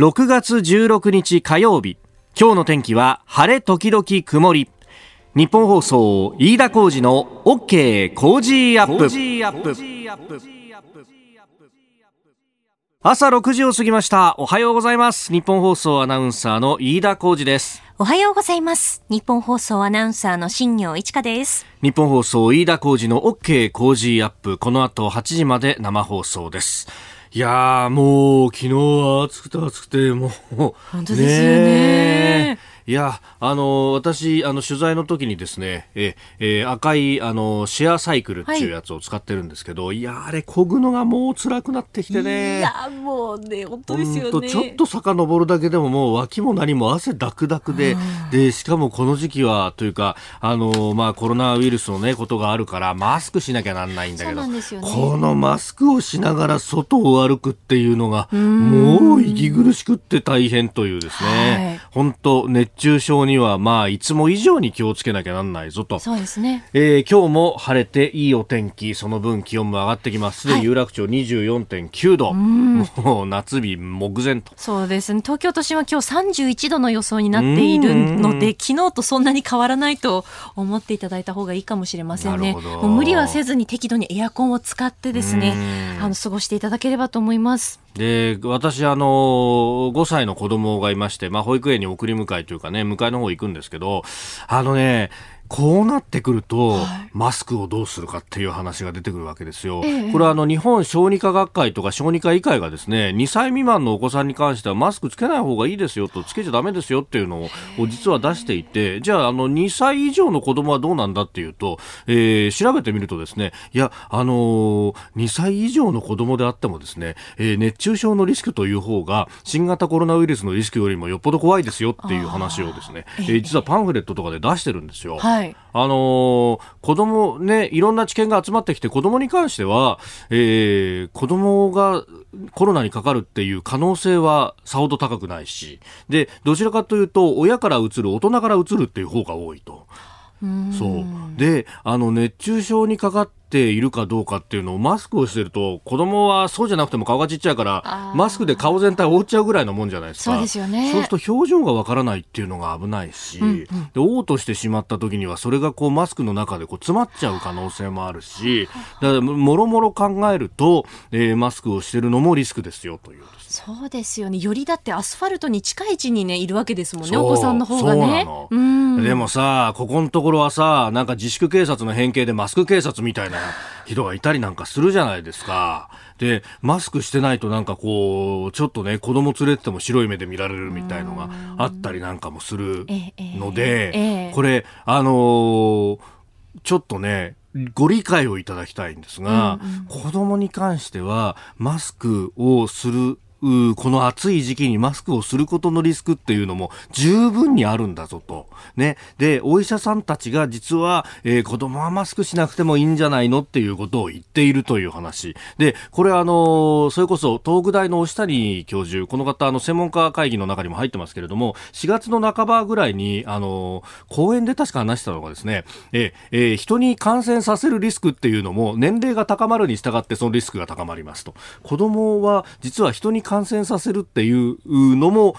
6月16日火曜日。今日の天気は晴れ時々曇り。日本放送飯田浩二の OK 工事アップ。朝6時を過ぎました。おはようございます。日本放送アナウンサーの飯田浩二です。おはようございます。日本放送アナウンサーの新業一華です。日本放送飯田浩二の OK 工事アップ。この後8時まで生放送ですいやー、もう、昨日は暑くて暑くて、もう、本当ですよね。いや、あの、私、あの、取材の時にですね、え、え赤い、あの、シェアサイクルっていうやつを使ってるんですけど、はい、いや、あれ、漕ぐのがもう辛くなってきてね。いや、もうね、本当ですよね。ちょっと坂登るだけでももう脇も何も汗ダクダクで、で、しかもこの時期は、というか、あの、まあ、コロナウイルスのね、ことがあるから、マスクしなきゃなんないんだけど、ね、このマスクをしながら外を歩くっていうのが、もう息苦しくって大変というですね、本当、熱中症にはまあいつも以上に気をつけなきゃなんないぞと。そうですね、えー、今日も晴れていいお天気その分気温も上がってきます。すでに有楽町24.9度、はい、もう夏日目前と。そうですね。東京都心は今日31度の予想になっているので昨日とそんなに変わらないと思っていただいた方がいいかもしれませんね。もう無理はせずに適度にエアコンを使ってですねあの過ごしていただければと思いますで、私、あの、5歳の子供がいまして、まあ、保育園に送り迎えというかね、迎えの方行くんですけど、あのね、こうなってくると、はい、マスクをどうするかっていう話が出てくるわけですよ。ええ、これはあの日本小児科学会とか小児科医会がですね、2歳未満のお子さんに関してはマスクつけない方がいいですよと、つけちゃダメですよっていうのを実は出していて、じゃああの2歳以上の子供はどうなんだっていうと、えー、調べてみるとですね、いや、あのー、2歳以上の子供であってもですね、えー、熱中症のリスクという方が新型コロナウイルスのリスクよりもよっぽど怖いですよっていう話をですね、えー、実はパンフレットとかで出してるんですよ。はいあのー、子供ね、いろんな知見が集まってきて、子供に関しては、えー、子供がコロナにかかるっていう可能性はさほど高くないし、で、どちらかというと、親からうつる、大人からうつるっていう方が多いと。そう。であの熱中症にかかっているかどうかっていうのをマスクをしてると子供はそうじゃなくても顔がちっちゃいからマスクで顔全体を覆っちゃうぐらいのもんじゃないですか。そうですよね。そうすると表情がわからないっていうのが危ないし、うんうん、で嘔吐してしまった時にはそれがこうマスクの中でこう詰まっちゃう可能性もあるしだからもろもろ考えると、えー、マスクをしてるのもリスクですよというそうですよね。よりだってアスファルトに近い位置にねいるわけですもんねお子さんの方がね。でもさここのところはさなんか自粛警察の変形でマスク警察みたいな人がいたりなんかするじゃないですか。でマスクしてないとなんかこうちょっとね子供連れてても白い目で見られるみたいのがあったりなんかもするので、えええ、これあのー、ちょっとねご理解をいただきたいんですが、うんうん、子供に関してはマスクをするこの暑い時期にマスクをすることのリスクっていうのも十分にあるんだぞと。ね。で、お医者さんたちが実は、えー、子供はマスクしなくてもいいんじゃないのっていうことを言っているという話。で、これあの、それこそ東北大の押谷教授、この方、あの、専門家会議の中にも入ってますけれども、4月の半ばぐらいに、あの、講演で確か話したのがですね、ええー、人に感染させるリスクっていうのも年齢が高まるに従ってそのリスクが高まりますと。子供は実は人に感染させるっていうのも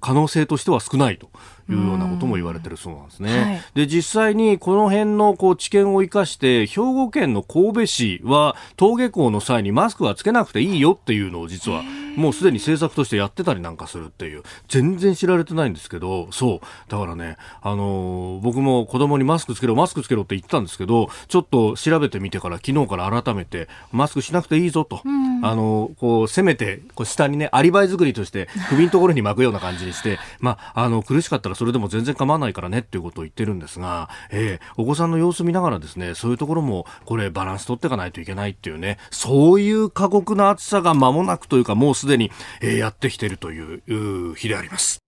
可能性としては少ないと。いうようなことも言われてるそうなんですね。はい、で実際にこの辺のこう知見を生かして兵庫県の神戸市は登下校の際にマスクはつけなくていいよっていうのを実はもうすでに政策としてやってたりなんかするっていう全然知られてないんですけどそう。だからねあのー、僕も子供にマスクつけろマスクつけろって言ったんですけどちょっと調べてみてから昨日から改めてマスクしなくていいぞと、あの、こうせめてこう下にねアリバイ作りとして首のところに巻くような感じにして まああの苦しかったらそれでも全然構わないからねっていうことを言ってるんですが、えー、お子さんの様子見ながらですね、そういうところもこれバランス取っていかないといけないっていうね、そういう過酷な暑さが間もなくというかもうすでに、えー、やってきてるという日であります。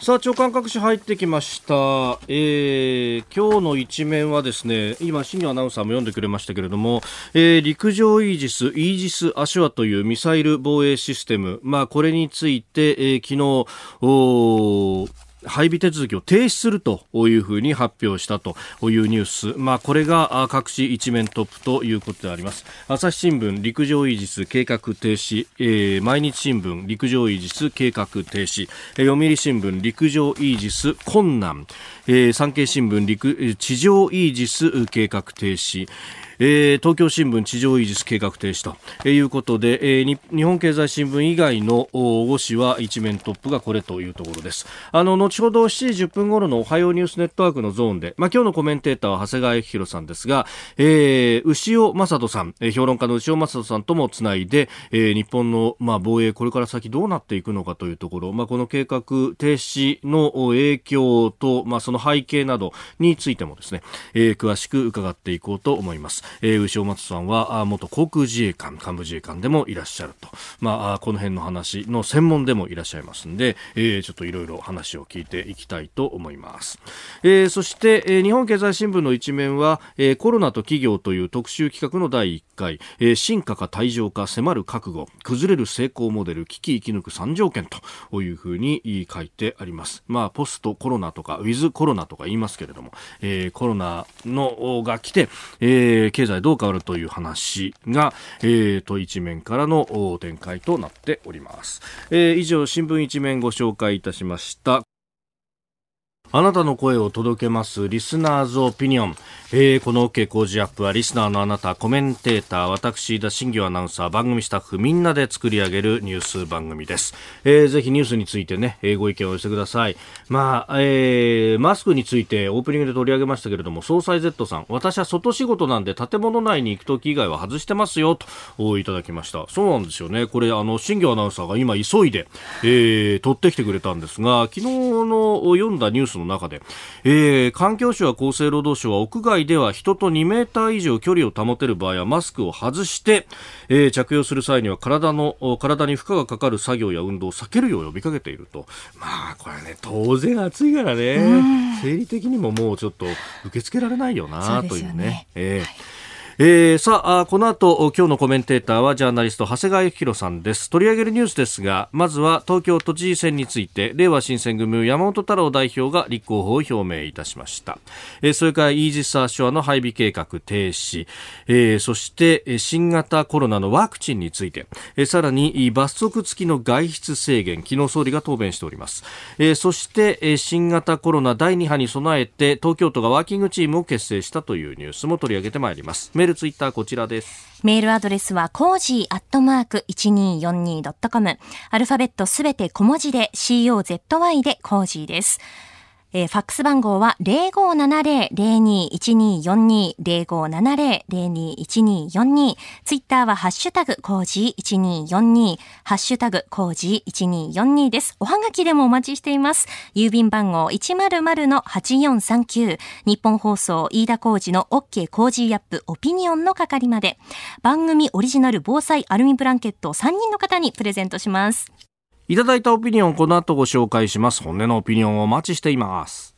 さあ、長官各紙入ってきました。えー、今日の一面はですね、今、新庄アナウンサーも読んでくれましたけれども、えー、陸上イージス、イージス・アシュアというミサイル防衛システム、まあ、これについて、えー、昨日、配備手続きを停止するというふうに発表したというニュース、まあ、これが各紙一面トップということであります。朝日新聞陸上イージス計画停止、えー、毎日新聞陸上イージス計画停止、読売新聞陸上イージス困難、えー、産経新聞陸地上イージス計画停止。えー、東京新聞地上維持計画停止ということで、えー、日本経済新聞以外の5紙は一面トップがこれというところです。あの後ほど7時10分頃のおはようニュースネットワークのゾーンで、まあ、今日のコメンテーターは長谷川幸宏さんですが、えー、牛尾正人さん、えー、評論家の牛尾正人さんともつないで、えー、日本の、まあ、防衛これから先どうなっていくのかというところ、まあ、この計画停止の影響と、まあ、その背景などについてもですね、えー、詳しく伺っていこうと思います。えー、牛尾松さんは元航空自衛官幹部自衛官でもいらっしゃると、まあ、この辺の話の専門でもいらっしゃいますんで、えー、ちょっといろいろ話を聞いていきたいと思います、えー、そして、えー、日本経済新聞の一面は、えー、コロナと企業という特集企画の第1回、えー、進化か退場か迫る覚悟。崩れる成功モデル危機生き抜く3条件というふうに書いてあります。まあポストコロナとかウィズコロナとか言いますけれども、えー、コロナのが来て、えー、経済どう変わるという話が、えー、と一面からの展開となっております、えー、以上新聞一面ご紹介いたしました。あなたの声を届けますリスナーズオピニオン、えー、この OK 工事アップはリスナーのあなたコメンテーター私田新業アナウンサー番組スタッフみんなで作り上げるニュース番組です、えー、ぜひニュースについてね、えー、ご意見を寄せてください。まあ、えー、マスクについてオープニングで取り上げましたけれども総裁 Z さん私は外仕事なんで建物内に行く時以外は外してますよといただきました。そうなんですよね。これあの新業アナウンサーが今急いで、えー、取ってきてくれたんですが昨日の読んだニュースの中で、えー、環境省は厚生労働省は屋外では人と2メーター以上距離を保てる場合はマスクを外して、えー、着用する際には体の体に負荷がかかる作業や運動を避けるよう呼びかけていると。まあこれね当然暑いからね。生理的にももうちょっと受け付けられないよなというね。うね。えー。はいえー、さあこの後今日のコメンテーターはジャーナリスト長谷川幸宏さんです。取り上げるニュースですがまずは東京都知事選について令和新選組山本太郎代表が立候補を表明いたしました、えー、それからイージス・アショアの配備計画停止、えー、そして新型コロナのワクチンについて、えー、さらに罰則付きの外出制限昨日総理が答弁しております、えー、そして、新型コロナ第2波に備えて東京都がワーキングチームを結成したというニュースも取り上げてまいります。メールツイッターこちらです。メールアドレスは、 cozy アットマーク 1242.com。アルファベットすべて小文字で COZY でコージーです。えー、ファックス番号は0570-021242、0570-021242、ツイッターはハッシュタグ cozy1242、ハッシュタグ cozy1242です。おはがきでもお待ちしています。郵便番号100-8439、日本放送飯田コージの OK コージーアップオピニオンの係まで、番組オリジナル防災アルミブランケットを3人の方にプレゼントします。いただいたオピニオンこの後ご紹介します。本音のオピニオンをお待ちしています。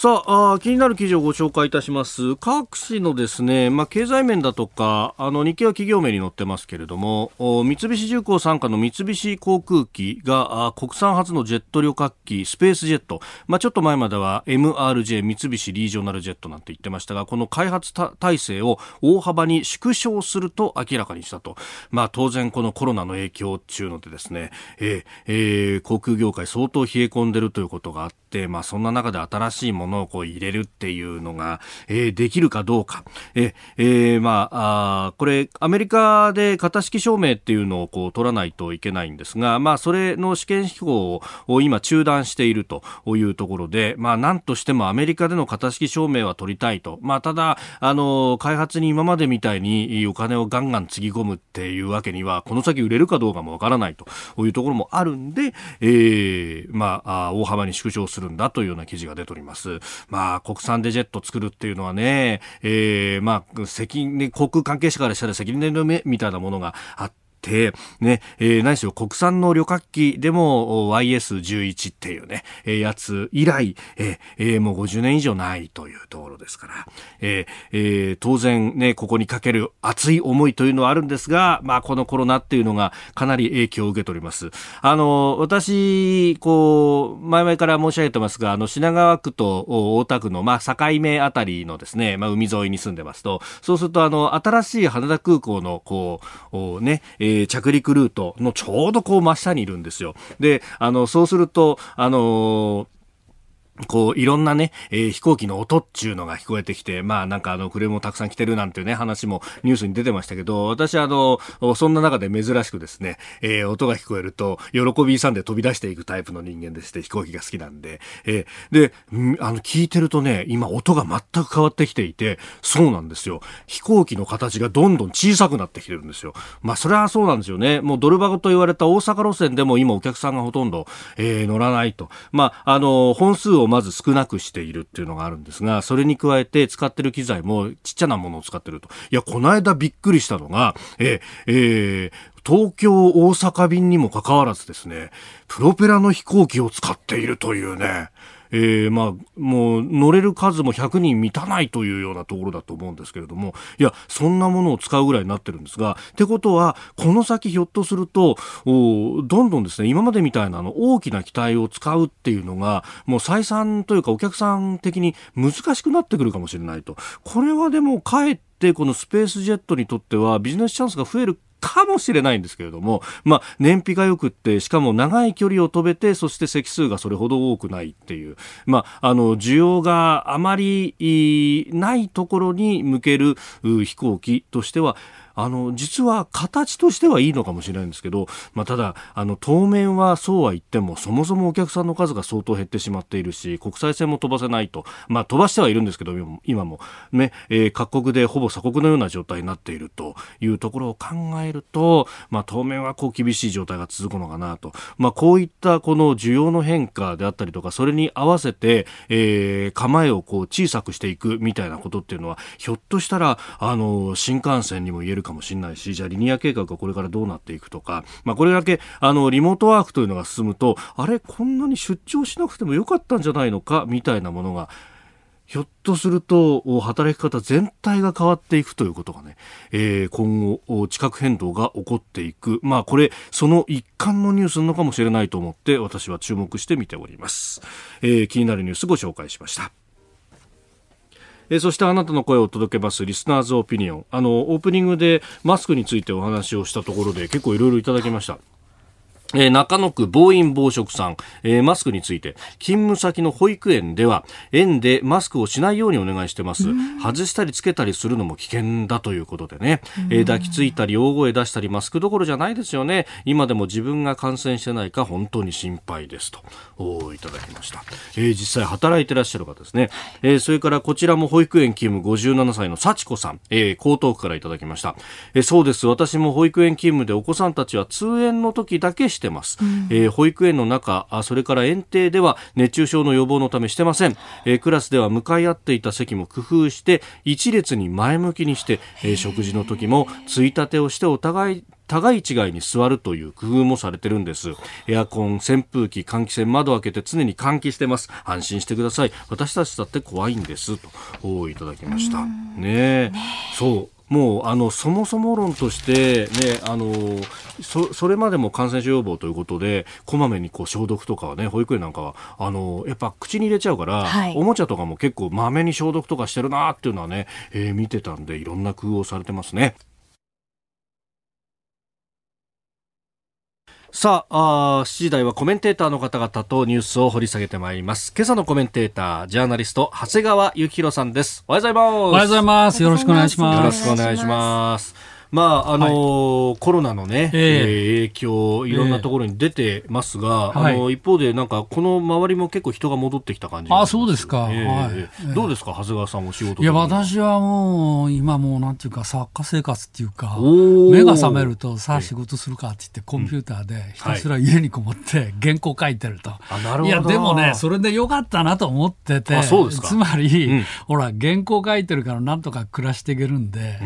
さああ、気になる記事をご紹介いたします。各紙のですね、まあ、経済面だとか、あの、日経は企業名に載ってますけれども、三菱重工傘下の三菱航空機が国産初のジェット旅客機、スペースジェット、まあ、ちょっと前までは MRJ、三菱リージョナルジェットなんて言ってましたが、この開発体制を大幅に縮小すると明らかにしたと。まあ、当然このコロナの影響っていうのでですね、えーえー、航空業界相当冷え込んでるということがあって、まあ、そんな中で新しいものをこう入れるっていうのが、えー、できるかどうか。ええー、まああ、これ、アメリカで型式証明っていうのをこう取らないといけないんですが、まあ、それの試験飛行を今中断しているというところで、まあ、なんとしてもアメリカでの型式証明は取りたいと。まあ、ただ、あの、開発に今までみたいにお金をガンガンつぎ込むっていうわけには、この先売れるかどうかもわからないというところもあるんで、えー、まあ、大幅に縮小するするんだというような記事が出ております。まあ、国産でジェット作るっていうのはね、えー、まあ、責任、航空関係者からしたら責任の目みたいなものがあって、て、ね、えー、何しろ国産の旅客機でも YS11 っていうね、えー、やつ以来、えー、もう50年以上ないというところですから、えー、当然ね、ここにかける熱い思いというのはあるんですが、まあ、このコロナっていうのがかなり影響を受けております。あの、私、こう、前々から申し上げてますが、あの、品川区と大田区の、まあ、境目あたりのですね、まあ、海沿いに住んでますと、そうすると、あの、新しい羽田空港の、こう、ね、えー、着陸ルートのちょうどこう真下にいるんですよ。で、あの、そうすると、あのーこう、いろんなね、えー、飛行機の音っていうのが聞こえてきて、まあなんかあの、クレームもたくさん来てるなんていうね、話もニュースに出てましたけど、私あの、そんな中で珍しくですね、えー、音が聞こえると、喜びさんで飛び出していくタイプの人間でして、飛行機が好きなんで、えー、で、あの、聞いてるとね、今音が全く変わってきていて、そうなんですよ。飛行機の形がどんどん小さくなってきてるんですよ。まあそれはそうなんですよね。もうドルバゴと言われた大阪路線でも今お客さんがほとんど、えー、乗らないと。まあ、あの、本数をまず少なくしているっていうのがあるんですが、それに加えて使ってる機材もちっちゃなものを使ってると。いや、この間びっくりしたのが、ええー、東京大阪便にもかかわらずですね、プロペラの飛行機を使っているというね、えー、まあ、もう乗れる数も100人満たないというようなところだと思うんですけれども、いや、そんなものを使うぐらいになってるんですが、ってことは、この先ひょっとすると、おどんどんですね、今までみたいなあの大きな機体を使うっていうのが、もう採算というかお客さん的に難しくなってくるかもしれないと。これはでも、かえってこのスペースジェットにとってはビジネスチャンスが増えるかもしれないんですけれども、まあ、燃費が良くって、しかも長い距離を飛べて、そして席数がそれほど多くないっていう、まあ、あの、需要があまりないところに向ける飛行機としては、あの、実は形としてはいいのかもしれないんですけど、まあ、ただ、あの、当面はそうは言っても、そもそもお客さんの数が相当減ってしまっているし、国際線も飛ばせないと、まあ、飛ばしてはいるんですけど、今も、ね、えー、各国でほぼ鎖国のような状態になっているというところを考えると、まあ、当面はこう厳しい状態が続くのかなと。まあ、こういったこの需要の変化であったりとか、それに合わせて、えー、構えをこう小さくしていくみたいなことっていうのは、ひょっとしたら、あの、新幹線にも言えるかもしれないしじゃあリニア計画がこれからどうなっていくとか、まあ、これだけあのリモートワークというのが進むとあれこんなに出張しなくてもよかったんじゃないのかみたいなものがひょっとすると働き方全体が変わっていくということがね、えー、今後地殻変動が起こっていく。まあこれその一環のニュースなのかもしれないと思って私は注目して見ております、えー、気になるニュースご紹介しました。えそしてあなたの声を届けますリスナーズオピニオン。あのオープニングでマスクについてお話をしたところで結構いろいろいただきました。えー、中野区暴飲暴食さん、えー、マスクについて、勤務先の保育園では、園でマスクをしないようにお願いしてます。外したりつけたりするのも危険だということでね、えー、抱きついたり大声出したりマスクどころじゃないですよね。今でも自分が感染してないか本当に心配ですと、おいただきました。えー、実際働いてらっしゃる方ですね。えー、それからこちらも保育園勤務57歳の幸子さん、えー、江東区からいただきました。えー、そうです。私も保育園勤務でお子さんたちは通園の時だけしてます、うん、えー、保育園の中それから園庭では熱中症の予防のためしてません、えー、クラスでは向かい合っていた席も工夫して一列に前向きにして、えー、食事の時もついたてをしてお互い互い違いに座るという工夫もされてるんです。エアコン扇風機換気扇窓開けて常に換気してます。安心してください。私たちだって怖いんです。といただきました。ねそうもうあのそもそも論として、ね、あのそそれまでも感染症予防ということでこまめにこう消毒とかはね保育園なんかはあのやっぱ口に入れちゃうから、はい、おもちゃとかも結構まめに消毒とかしてるなっていうのはね、えー、見てたんでいろんな工夫をされてますね。さああ、7時台はコメンテーターの方々とニュースを掘り下げてまいります。今朝のコメンテーター、ジャーナリスト、長谷川幸宏さんです。おはようございます。おはようございます。よろしくお願いします。よろしくお願いします。まああのーはい、コロナのね、えー、影響いろんなところに出てますが、えー、あの一方でなんかこの周りも結構人が戻ってきた感じあそうですか、えー、はい、どうですか長谷川さんお仕事いや私はもう今もうなんていうか作家生活っていうか目が覚めるとさあ仕事するかって言ってコンピューターでひたすら家にこもって原稿書いてると、あなるほど。いやでもねそれでよかったなと思っててつまり、うん、ほら原稿書いてるからなんとか暮らしていけるんで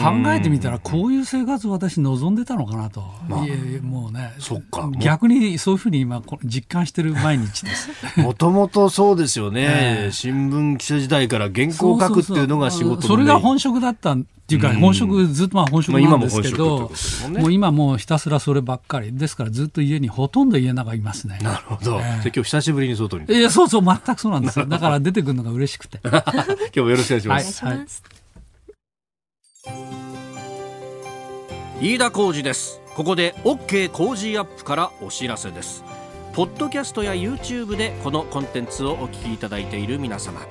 考えてみたら、こういう生活を私、望んでたのかなと、まあ、いえもうねそっか、逆にそういうふうに今、実感してる毎日です もともとそうですよね、えー、新聞記者時代から原稿を書くっていうのが仕事それが本職だったっていうか、本職、ずっとまあ本職なんですけど、もう今もうひたすらそればっかり。ですからずっと家に、ほとんど家の中いますね。なるほど。えー、今日久しぶりに外に。いや、そうそう、全くそうなんですよ。だから出てくるのが嬉しくて。今日もよろしくお願いします。はい。飯田浩二です。ここで OK 工事アップからお知らせです。ポッドキャストや YouTube でこのコンテンツをお聞きいただいている皆様。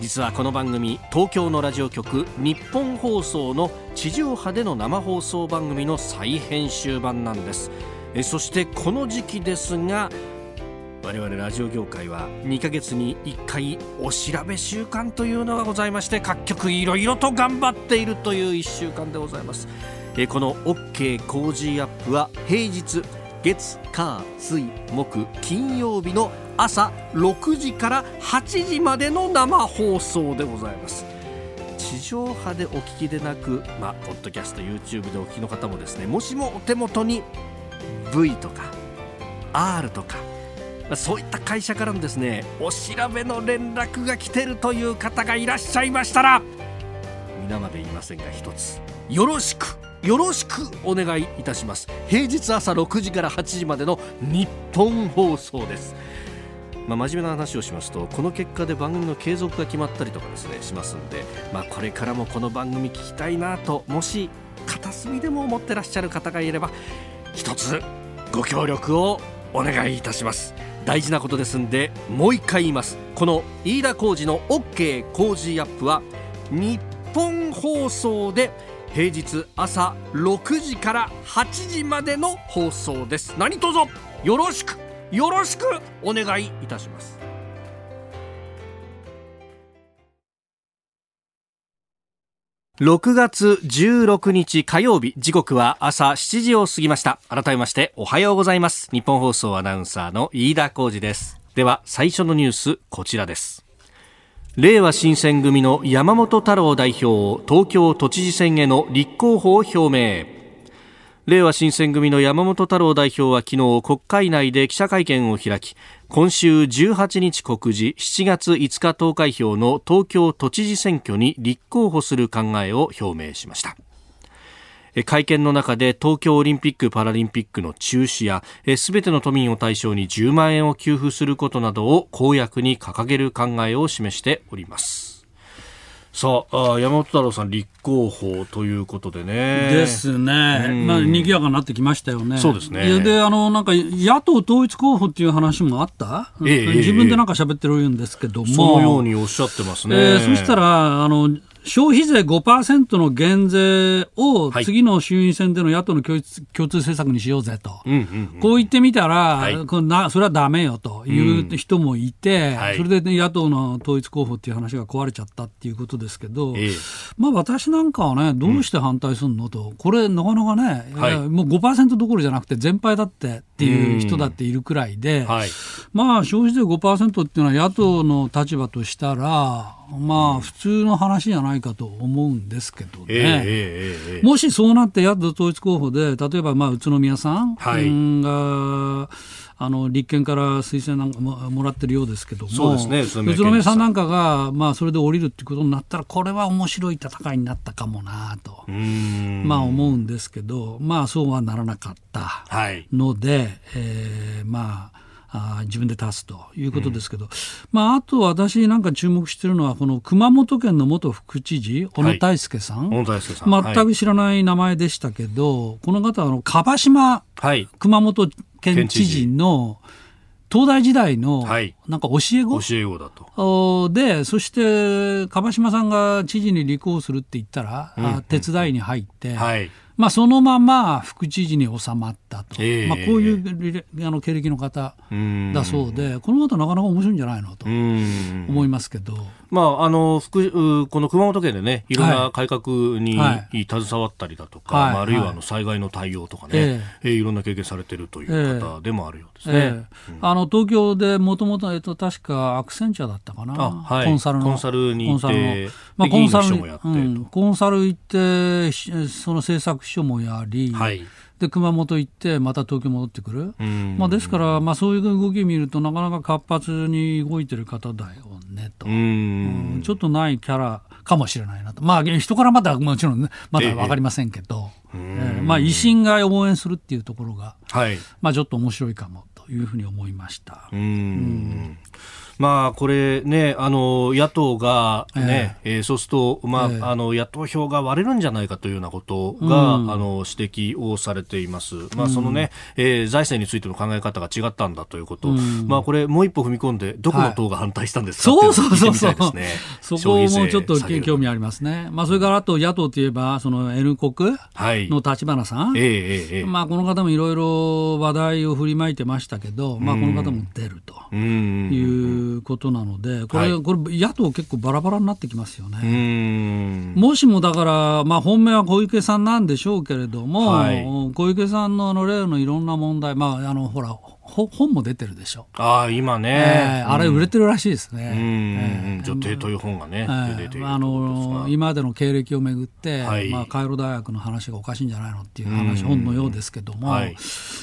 実はこの番組東京のラジオ局日本放送の地上波での生放送番組の再編集版なんですえそしてこの時期ですが我々ラジオ業界は2ヶ月に1回お調べ週間というのがございまして各局いろいろと頑張っているという1週間でございますえこの OK 工事アップは平日月火水木金曜日の朝6時から8時までの生放送でございます。地上波でお聞きでなく、まあ、ポッドキャスト YouTube でお聞きの方もですねもしもお手元に V とか R とかそういった会社からのですねお調べの連絡が来てるという方がいらっしゃいましたら皆まで言いませんが一つよろしくよろしくお願いいたします。平日朝6時から8時までの日本放送です。まあ、真面目な話をしますとこの結果で番組の継続が決まったりとかですねしますんで、まあ、これからもこの番組聞きたいなともし片隅でも思ってらっしゃる方がいれば一つご協力をお願いいたします。大事なことですんでもう一回言います。この飯田浩二の OK 工事アップは日本放送で平日朝6時から8時までの放送です。何卒？よろしく。よろしくお願いいたします。6月16日火曜日時刻は朝7時を過ぎました。改めましておはようございます。日本放送アナウンサーの飯田浩二です。では最初のニュースこちらです。令和新選組の山本太郎代表東京都知事選への立候補を表明。令和新選組の山本太郎代表は昨日国会内で記者会見を開き今週18日告示7月5日投開票の東京都知事選挙に立候補する考えを表明しました。会見の中で東京オリンピック・パラリンピックの中止やすべての都民を対象に10万円を給付することなどを公約に掲げる考えを示しております。さあ山本太郎さん、立候補ということでね。ですね、うん、まあ賑やかになってきましたよね。そうですね。であのなんか野党統一候補っていう話もあった、ええ、自分でなんか喋ってるんですけども、そのようにおっしゃってますね。えー、そしたらあの消費税5%の減税を次の衆院選での野党の共通政策にしようぜと、こう言ってみたら、はい、こなそれはだめよという人もいて、うん。それで、ね、野党の統一候補っていう話が壊れちゃったっていうことですけど、えまあ、私なんかはね、どうして反対するのと、これ、なかなかね、はい、もう5%どころじゃなくて、全敗だってっていう人だっているくらいで、はい、まあ、消費税5%っていうのは野党の立場としたら、まあ、普通の話じゃないかと思うんですけどね、えーえー、もしそうなって野党統一候補で、例えばまあ宇都宮さんが、あの立憲から推薦なんかももらってるようですけども、そうですね、宇都宮さん。なんかが、まあ、それで降りるっていうことになったら、これは面白い戦いになったかもなと、まあ、思うんですけど、まあ、そうはならなかったので、はい、えー、まあ、あ自分で立つということですけど、うん、まあ、あと私なんか注目しているのはこの熊本県の元副知事小野泰輔さん、はい、全く知らない名前でしたけど、はい、この方あの樺島、はい、熊本県知事の東大時代のなんか教え子、教え子だと。でそして樺島さんが知事に立候補するって言ったら、うん、手伝いに入って。はいまあ、そのまま副知事に収まったと、えー、まあ、こういうあの経歴の方だそうで、この方なかなか面白いんじゃないのと思いますけど。まあ、あの福この熊本県でね、いろんな改革に、携わったりだとか、はい。まあ、あるいはあの災害の対応とかね、ええ。ー、いろんな経験されてるという方でもあるようですね。えーあの東京でもともと、えっと、確かアクセンチャーだったかな、はい、コンサルの。コンサルに行って、まあ、コンサルうん、コンサル行って、その制作所もやり、はい。で熊本行ってまた東京戻ってくる、まあ、ですから、まあ、そういう動きを見るとなかなか活発に動いてる方だようん、ちょっとないキャラかもしれないなと、まあ、人からまだもちろん、ね、まだ分かりませんけど、ええ。ー、まあ、維新が応援するっていうところが、はい、まあ、ちょっと面白いかもというふうに思いました。うんまあ、これね、あの、野党がね、え。ー、えー、そうすると、まあ、えー、あの、野党票が割れるんじゃないかというようなことが、うん、あの、指摘をされています。まあ、そのね、えー、財政についての考え方が違ったんだということ。うん、まあ、これ、もう一歩踏み込んで、どこの党が反対したんですか、はい、そうそうそう。そう。そこもちょっと興味ありますね。まあ、それからあと、野党といえば、その N 国の立花さん。はい、えー、えー、まあ、この方もいろいろ話題を振りまいてましたけど、まあ、この方も出るといういうことなので、これ、はい、これ野党結構バラバラになってきますよね。もしもだから、まあ、本命は小池さんなんでしょうけれども、はい、小池さんのあの例のいろんな問題、まあ、あのほら、本も出てるでしょ。ああ、今ね、えー、あれ売れてるらしいですね。うん、女帝という本がね、えー、出ているあの今までの経歴をめぐって、はい、まあ、カイロ大学の話がおかしいんじゃないのっていう話、本のようですけども、はい、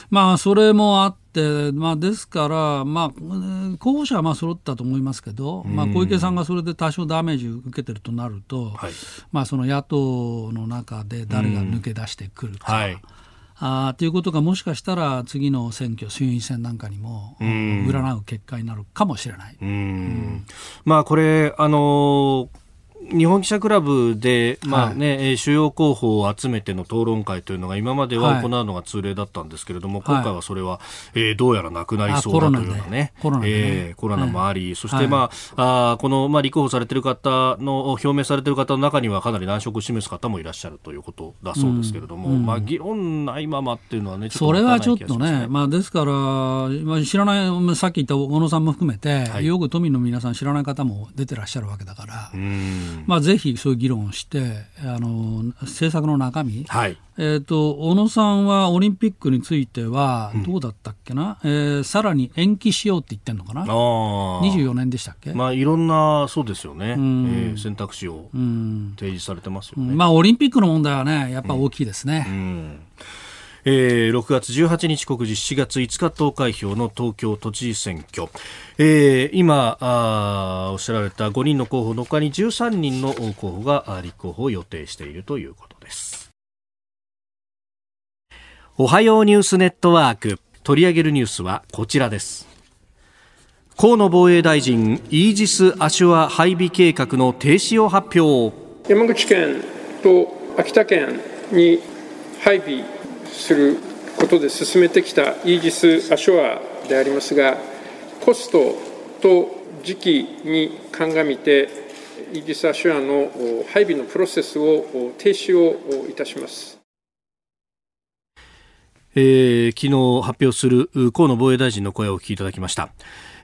まあ、それもあって、まあ、ですから、まあ、候補者はまあ揃ったと思いますけど、まあ、小池さんがそれで多少ダメージ受けてるとなると、はい、まあ、その野党の中で誰が抜け出してくるか。はいあということがもしかしたら次の選挙、衆院選なんかにも占う結果になるかもしれない。うん、まあ、これ、あのー日本記者クラブで、まあね、はい、主要候補を集めての討論会というのが今までは行うのが通例だったんですけれども、はい、今回はそれは、えー、どうやらなくなりそうだというようなね、コロナ,、えー、コロナもあり、はい、そして、まあ、あこの、まあ、立候補されている方の、表明されている方の中にはかなり難色を示す方もいらっしゃるということだそうですけれども、うん、まあ、議論ないままっていうのはね、それはちょっとね、まあ、ですから、まあ、知らない、さっき言った小野さんも含めて、よく都民の皆さん知らない方も出てらっしゃるわけだから、まあ、ぜひそういう議論をしてあの政策の中身、はい、えーと、小野さんはオリンピックについてはどうだったっけな、うん、えー、さらに延期しようって言ってるのかな？あ24年でしたっけ、まあ、いろんなそうですよね、うん、えー、選択肢を提示されてますよね、うん、まあ、オリンピックの問題はねやっぱ大きいですね。うんえー、6月18日告示7月5日投開票の東京都知事選挙、えー、今あおっしゃられた5人の候補の他に13人の候補が立候補を予定しているということです。おはようニュースネットワーク。取り上げるニュースはこちらです。河野防衛大臣イージス・アシュア配備計画の停止を発表。山口県と秋田県に配備することで進めてきたイージス・アショアでありますが、コストと時期に鑑みて、イージス・アショアの配備のプロセスを停止をいたします。えー、昨日発表する河野防衛大臣の声をお聞きいただきました。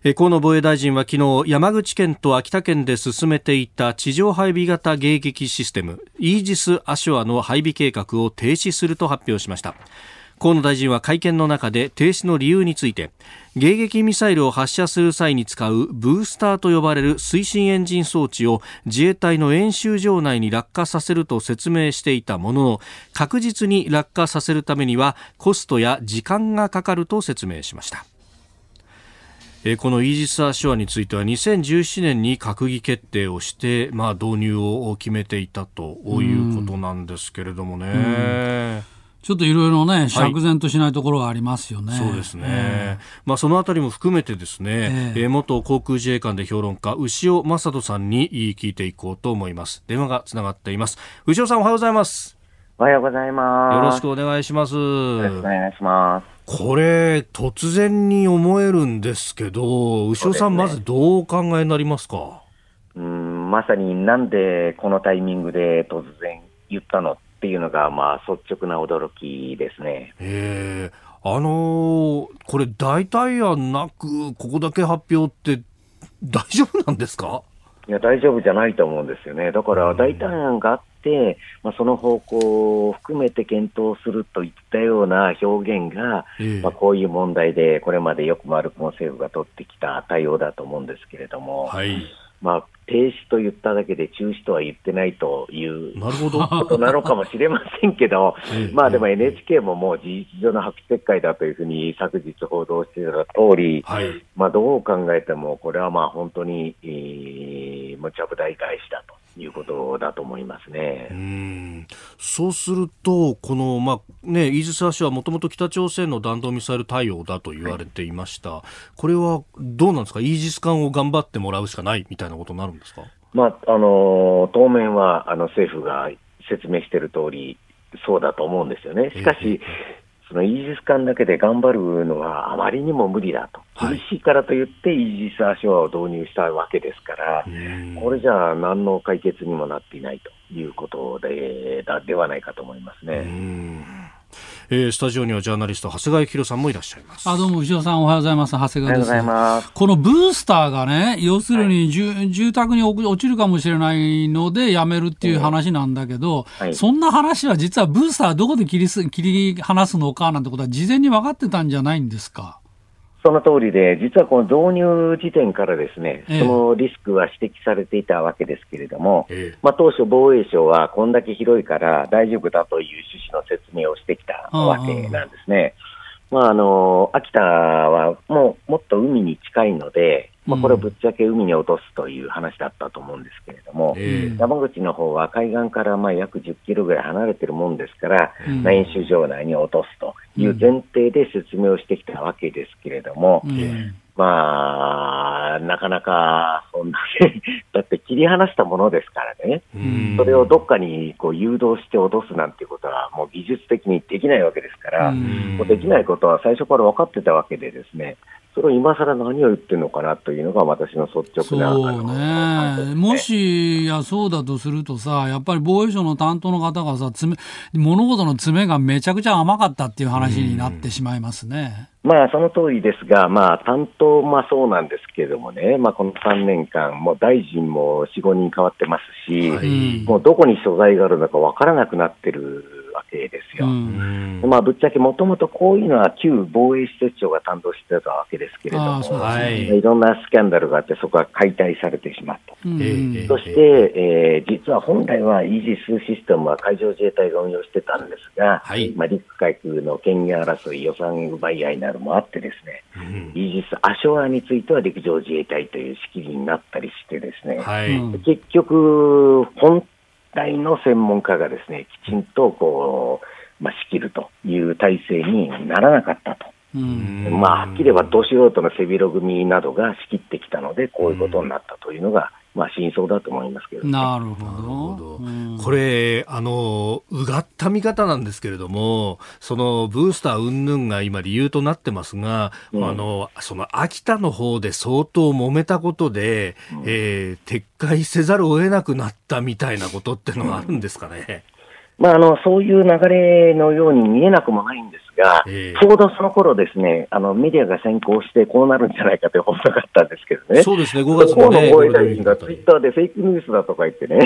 河野防衛大臣は昨日山口県と秋田県で進めていた地上配備型迎撃システムイージス・アショアの配備計画を停止すると発表しました。河野大臣は会見の中で停止の理由について迎撃ミサイルを発射する際に使うブースターと呼ばれる推進エンジン装置を自衛隊の演習場内に落下させると説明していたものの確実に落下させるためにはコストや時間がかかると説明しました。このイージス・アショアについては2017年に閣議決定をして、まあ、導入を決めていたということなんですけれどもね。ちょっといろいろね、釈然としないところがありますよね。はい、そうですね。えー、まあ、そのあたりも含めてですね、えー、元航空自衛官で評論家、牛尾正人さんに聞いていこうと思います。電話がつながっています。牛尾さんおはようございます。おはようございます。よろしくお願いします。よろしくお願いします。これ、突然に思えるんですけど、牛尾さん、まずどうお考えになりますか？うん、まさになんでこのタイミングで突然言ったのっっていうのが、まあ、率直な驚きですね。えあのー、これ、代替案なく、ここだけ発表って、大丈夫なんですか？いや、大丈夫じゃないと思うんですよね。だから、代替案があって、まあ、その方向を含めて検討するといったような表現が、えまあ、こういう問題で、これまでよく丸くも政府が取ってきた対応だと思うんですけれども、はい、まあ、停止と言っただけで中止とは言ってないということなのかもしれませんけど、まあでも NHK ももう事実上の白紙撤回だというふうに昨日報道していた通り、はい、まあどう考えてもこれはまあ本当に、えー、無茶ぶ大返しだと。いうことだと思いますね。うん。そうすると、この、まあね、イージス・アショはもともと北朝鮮の弾道ミサイル対応だと言われていました、はい、これはどうなんですか、イージス艦を頑張ってもらうしかないみたいなことになるんですか、まあ、あの当面はあの政府が説明している通り、そうだと思うんですよね。しかし、そのイージス艦だけで頑張るのはあまりにも無理だと、厳しいからといって、イージス・アショアを導入したわけですから、これじゃあ、何の解決にもなっていないということでではないかと思いますね。えー、スタジオにはジャーナリスト長谷川博さんもいらっしゃいます。あどうも牛尾さんおはようございます。長谷川です。このブースターがね要するに、はい、住宅に落ちるかもしれないのでやめるっていう話なんだけど、はい、そんな話は実はブースターどこで切りす切り離すのかなんてことは事前に分かってたんじゃないんですか？その通りで、実はこの導入時点からですね、そのリスクは指摘されていたわけですけれども、ええ、まあ、当初、防衛省はこんだけ広いから大丈夫だという趣旨の説明をしてきたわけなんですね。まあ、あの秋田はもうもっと海に近いので、まあ、これをぶっちゃけ海に落とすという話だったと思うんですけれども、えー、山口の方は海岸からまあ約10キロぐらい離れてるもんですから、うん、演習場内に落とすという前提で説明をしてきたわけですけれども、うん、まあ、なかなかそんなに だって切り離したものですからね、うん、それをどっかにこう誘導して落とすなんていうことは、もう技術的にできないわけですから、もうできないことは最初から分かってたわけでですね、それを今更何を言ってるのかなというのが私の率直なそうね、ね、もしやそうだとするとさ、やっぱり防衛省の担当の方がさ、物事の詰めがめちゃくちゃ甘かったっていう話になってしまいますね。まあ、その通りですが、まあ、担当もそうなんですけれどもね、まあ、この3年間、もう大臣も4、5人変わってますし、はい、もうどこに所在があるのか分からなくなってるわけですよ。まあ、ぶっちゃけもともとこういうのは旧防衛施設長が担当してたわけですけれども、はい、いろんなスキャンダルがあって、そこが解体されてしまった。そして、えー、実は本来はイージスシステムは海上自衛隊が運用してたんですが、はい、まあ、陸海空の権限争い、予算奪い合いなどもあってですね、うん、イージス・アショアについては陸上自衛隊という仕切りになったりしてですね、はい、結局、本体の専門家がですね、きちんとこう、まあ、仕切るという体制にならなかったと。まあ、はっきり言えば、ど素人の背広組などが仕切ってきたので、こういうことになったというのが、まあ、真相だと思いますけど、ね、なるほど。これ、あの、うがった見方なんですけれども、そのブースター云々が今理由となってますが、うん、あの、その秋田の方で相当揉めたことで、うん、えー、撤回せざるを得なくなったみたいなことってのはあるんですかね？まあ、あのそういう流れのように見えなくもないんですが、えー、ちょうどその頃ですね、あのメディアが先行してこうなるんじゃないかという報道があったんですけどね、そうですね、5月の、ね、河野防衛大臣がツイッターでフェイクニュースだとか言ってね、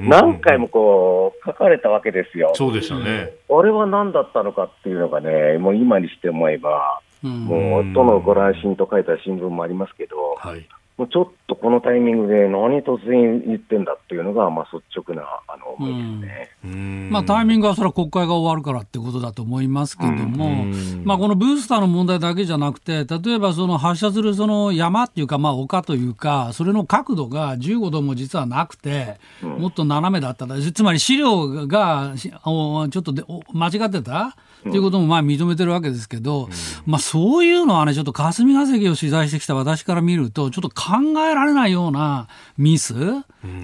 何回もこう書かれたわけですよ。そうでしたね。あれは何だったのかっていうのがね、もう今にして思えば、もう、とのご乱心と書いた新聞もありますけど、はいもうちょっとこのタイミングで何突然言ってんだっていうのが、まあ、率直なあの思いですね、まあ、タイミングはそれは国会が終わるからってことだと思いますけども、まあ、このブースターの問題だけじゃなくて、例えばその発射するその山っていうか、まあ、丘というか、それの角度が15度も実はなくて、もっと斜めだった。つまり資料がちょっとで間違ってた？っていうこともまあ認めてるわけですけど、まあそういうのはね、ちょっと霞が関を取材してきた私から見ると、ちょっと考えられないようなミス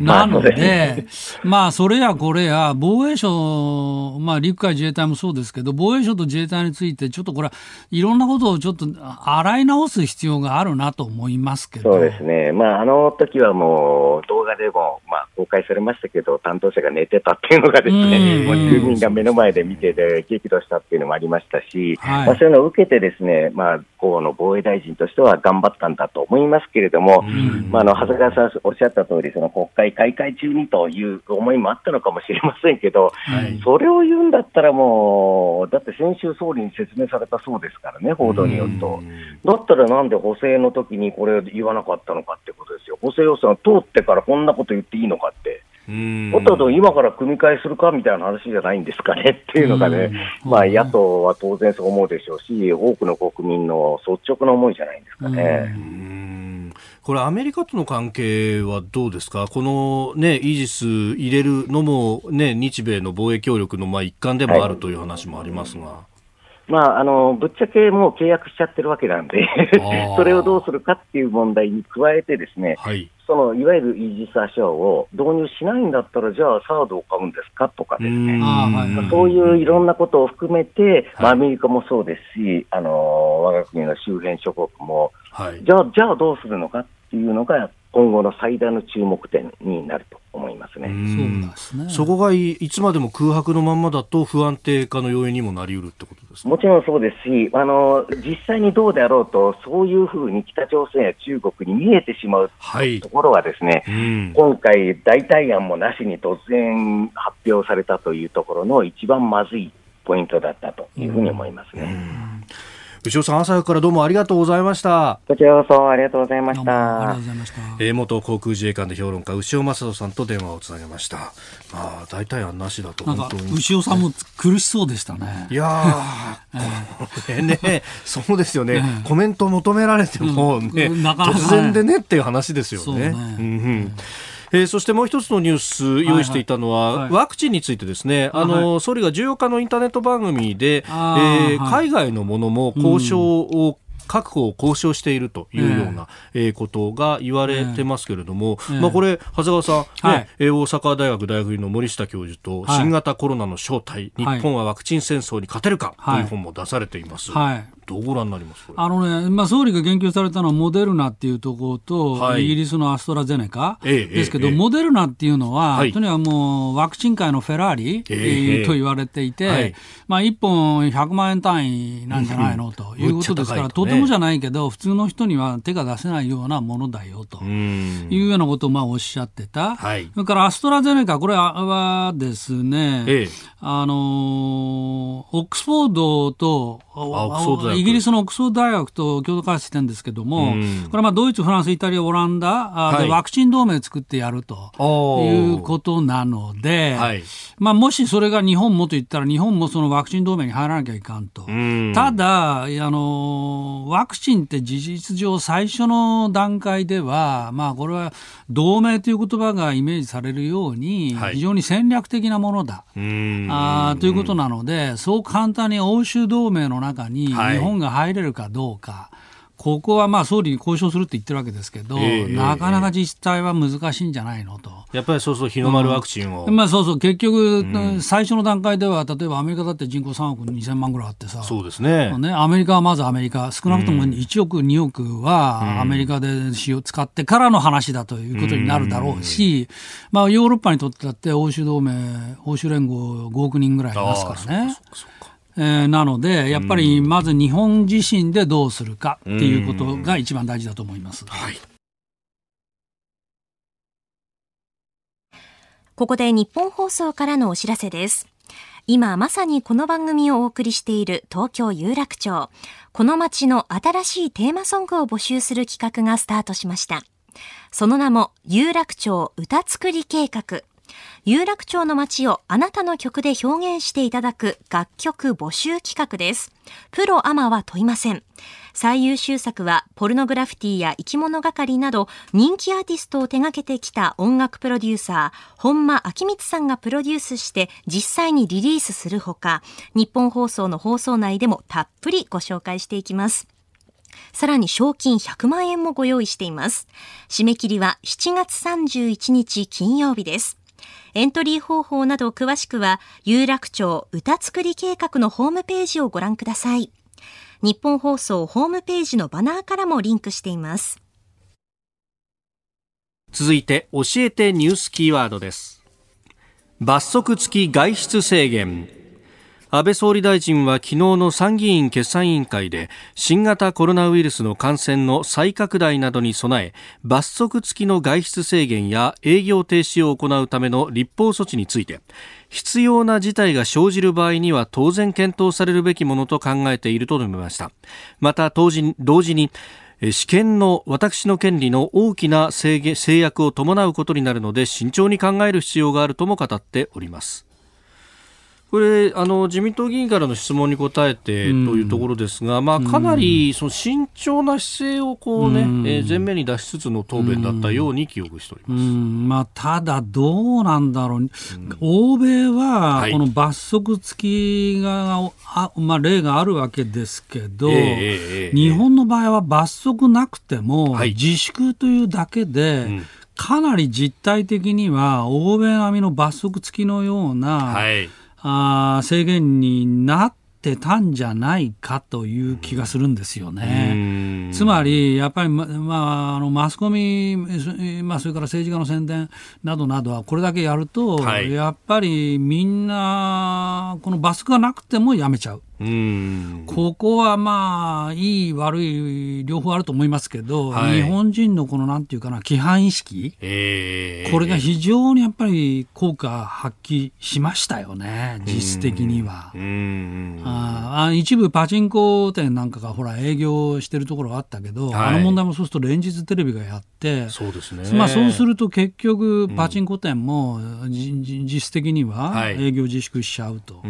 なので、まあそれやこれや、防衛省、まあ陸海自衛隊もそうですけど、防衛省と自衛隊について、ちょっとこれはいろんなことをちょっと洗い直す必要があるなと思いますけど。そうですね。まああの時はもう動画でも、まあ公開されましたけど、担当者が寝てたっていうのがですね、もう住民が目の前で見てて激怒したっていうのもありましたし、はい、まあ、そういうのを受けてですね、まあ、河野防衛大臣としては頑張ったんだと思いますけれども、まあ、あの、長谷川さんおっしゃった通り、その国会開会中にという思いもあったのかもしれませんけど、はい、それを言うんだったらもう、だって先週総理に説明されたそうですからね、報道によると。だったらなんで補正の時にこれ言わなかったのかってことですよ。補正予算通ってからこんなこと言っていいのかって。おっとと今から組み替えするかみたいな話じゃないんですかね。っていうのがね、まあ、野党は当然そう思うでしょうし、多くの国民の率直な思いじゃないんですかね。これ、アメリカとの関係はどうですか、この、ね、イージス入れるのも、ね、日米の防衛協力のまあ一環でもあるという話もありますが。はいまあ、あのぶっちゃけもう契約しちゃってるわけなんで それをどうするかっていう問題に加えて、ですね、はい、そのいわゆるイージス・アショアを導入しないんだったら、じゃあ、サードを買うんですか？とかですね、そういういろんなことを含めて、まあ、アメリカもそうですし、あの我が国の周辺諸国も、はい、じゃあ、じゃあどうするのかっていうのが、今後の最大の注目点になると思いますね。そね。そこがいいつまでも空白のままだと不安定化の要因にもなりうるってことですもちろんそうですし、あの実際にどうであろうと、そういうふうに北朝鮮や中国に見えてしまうところはですね、はいうん、今回、代替案もなしに突然発表されたというところの一番まずいポイントだったというふうに思いますね。うん牛尾さん朝からどうもありがとうございました。こちらこそありがとうございました。えー、元航空自衛官で評論家牛尾正人さんと電話をつなげました。まあ大体案なしだと本当に。牛尾さんも苦しそうでしたね。いやー、これねそうですよね、コメント求められてもね、うん、突然でねっていう話ですよね。ね。うんうんえー、そしてもう一つのニュース用意していたのは、はい。はい、ワクチンについてですね、あの、はい、総理が14日のインターネット番組で、えー、海外のものも交渉を、確保を交渉しているというような、えー、ことが言われてますけれども、まあ、これ、長谷川さん、ねはい、大阪大学大学院の森下教授と、新型コロナの正体、日本はワクチン戦争に勝てるかという本も出されています。はいどうご覧になりますあのね、まあ、総理が言及されたのはモデルナっていうところと、はい、イギリスのアストラゼネカですけど、ええ、モデルナっていうのは、はい、とにかくもうワクチン界のフェラーリ、え、と言われていて、はい、まあ、1本100万円単位なんじゃないの、ということですから、とてもじゃないけど、普通の人には手が出せないようなものだよというようなことをまあおっしゃってた、それからアストラゼネカ、これはですね、あのオックスフォードとイギリスのオックスフォード大学と共同開発してるんですけども、これはまあドイツ、フランス、イタリア、オランダでワクチン同盟作ってやるということなので、はい、まあ、もしそれが日本もと言ったら、日本もそのワクチン同盟に入らなきゃいかんと。ただあの、ワクチンって事実上、最初の段階では、まあ、これは同盟という言葉がイメージされるように、非常に戦略的なものだ、あということなので、そう簡単に欧州同盟の中に日本が入れるかどうか。ここはまあ総理に交渉するって言ってるわけですけど、えー、なかなか実態は難しいんじゃないのと。やっぱりそうそう、日の丸ワクチンを。うん、まあそうそう、結局、うん、最初の段階では、例えばアメリカだって人口3億2000万ぐらいあってさ、そうですね。ねアメリカはまずアメリカ、少なくとも1億、うん、2億はアメリカで使用使ってからの話だということになるだろうし、まあヨーロッパにとってだって欧州同盟、欧州連合5億人ぐらいいますからね。えー、なので、やっぱりまず日本自身でどうするかっていうことが一番大事だと思います。はいここで日本放送からのお知らせです。今まさにこの番組をお送りしている東京有楽町。この街の新しいテーマソングを募集する企画がスタートしました。その名も有楽町歌作り計画。有楽町の街をあなたの曲で表現していただく楽曲募集企画です。プロアマは問いません。最優秀作はポルノグラフィティや生き物係など人気アーティストを手掛けてきた音楽プロデューサー本間明光さんがプロデュースして実際にリリースするほか日本放送の放送内でもたっぷりご紹介していきます。さらに賞金100万円もご用意しています。締め切りは7月31日金曜日です。エントリー方法など詳しくは、有楽町歌作り計画のホームページをご覧ください。日本放送ホームページのバナーからもリンクしています。続いて、教えてニュースキーワードです。罰則付き外出制限。安倍総理大臣は昨日の参議院決算委員会で新型コロナウイルスの感染の再拡大などに備え罰則付きの外出制限や営業停止を行うための立法措置について必要な事態が生じる場合には当然検討されるべきものと考えていると述べました。また同時に試験の私の権利の大きな制約を伴うことになるので慎重に考える必要があるとも語っております。これあの自民党議員からの質問に答えてというところですが、うん、まあ、かなりその慎重な姿勢をこうね、うん、えー、前面に出しつつの答弁だったように記憶しております、うん、まあ、ただ、どうなんだろう、欧米はこの罰則付きが、あまあ、例があるわけですけど、えー、日本の場合は罰則なくても、自粛というだけで、かなり実態的には欧米並みの罰則付きのような、はいあ制限になってたんじゃないかという気がするんですよね。つまり、やっぱり、ま、まあ、あのマスコミ、まあ、それから政治家の宣伝などなどは、これだけやると、はい、やっぱりみんな、このバスがなくてもやめちゃう。ここはまあ、いい、悪い、両方あると思いますけど、はい、日本人のこのなんていうかな、規範意識、えー、これが非常にやっぱり効果発揮しましたよね、実質的には。あ一部パチンコ店なんかがほら営業してるところがあったけど、はい、あの問題もそうすると連日テレビがやって、そうですね。まあそうすると結局パチンコ店も、実質的には営業自粛しちゃうと。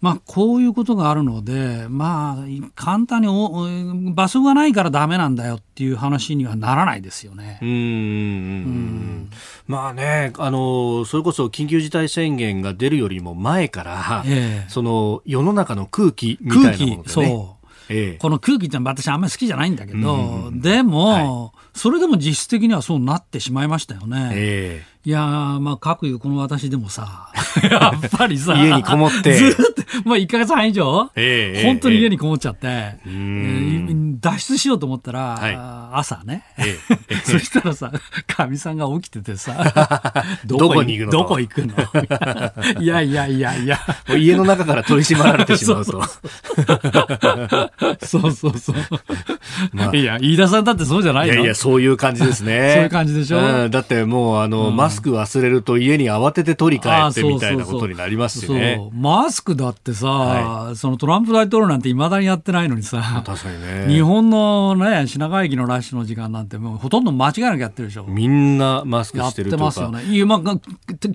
まあこういうことがあるので、まあ、簡単に場所がないからだめなんだよっていう話にはならないですよね。うんうんまあね、あの、それこそ緊急事態宣言が出るよりも前から、ええ、その世の中の空気みたいなものでね。そう。ええ、この空気って私あんまり好きじゃないんだけど、でも、はい、それでも実質的にはそうなってしまいましたよね。ええいやまあ、各いうこの私でもさ、やっぱりさ、家にこもって。ずっと、まあ1ヶ月半以上、えー、本当に家にこもっちゃって、えー、脱出しようと思ったら、はい、朝ね、えー、そしたらさ、かみさんが起きててさ、どこに行くのどこ行くの？いやいやいやいや。家の中から取り締まられてしまうと。そうそうそう。まあ、いや、飯田さんだってそうじゃないの？いやいや、そういう感じですね。そういう感じでしょ、うん、だってもう、あの、うん、マスク忘れると家に慌てて取り帰ってみたいなことになりますしね。マスクだってさ、はい、そのトランプ大統領なんていまだにやってないのにさ、確かにね。日本のね、品川駅のラッシュの時間なんてもうほとんど間違いなくやってるでしょ。みんなマスクしてるとか。やってますよね。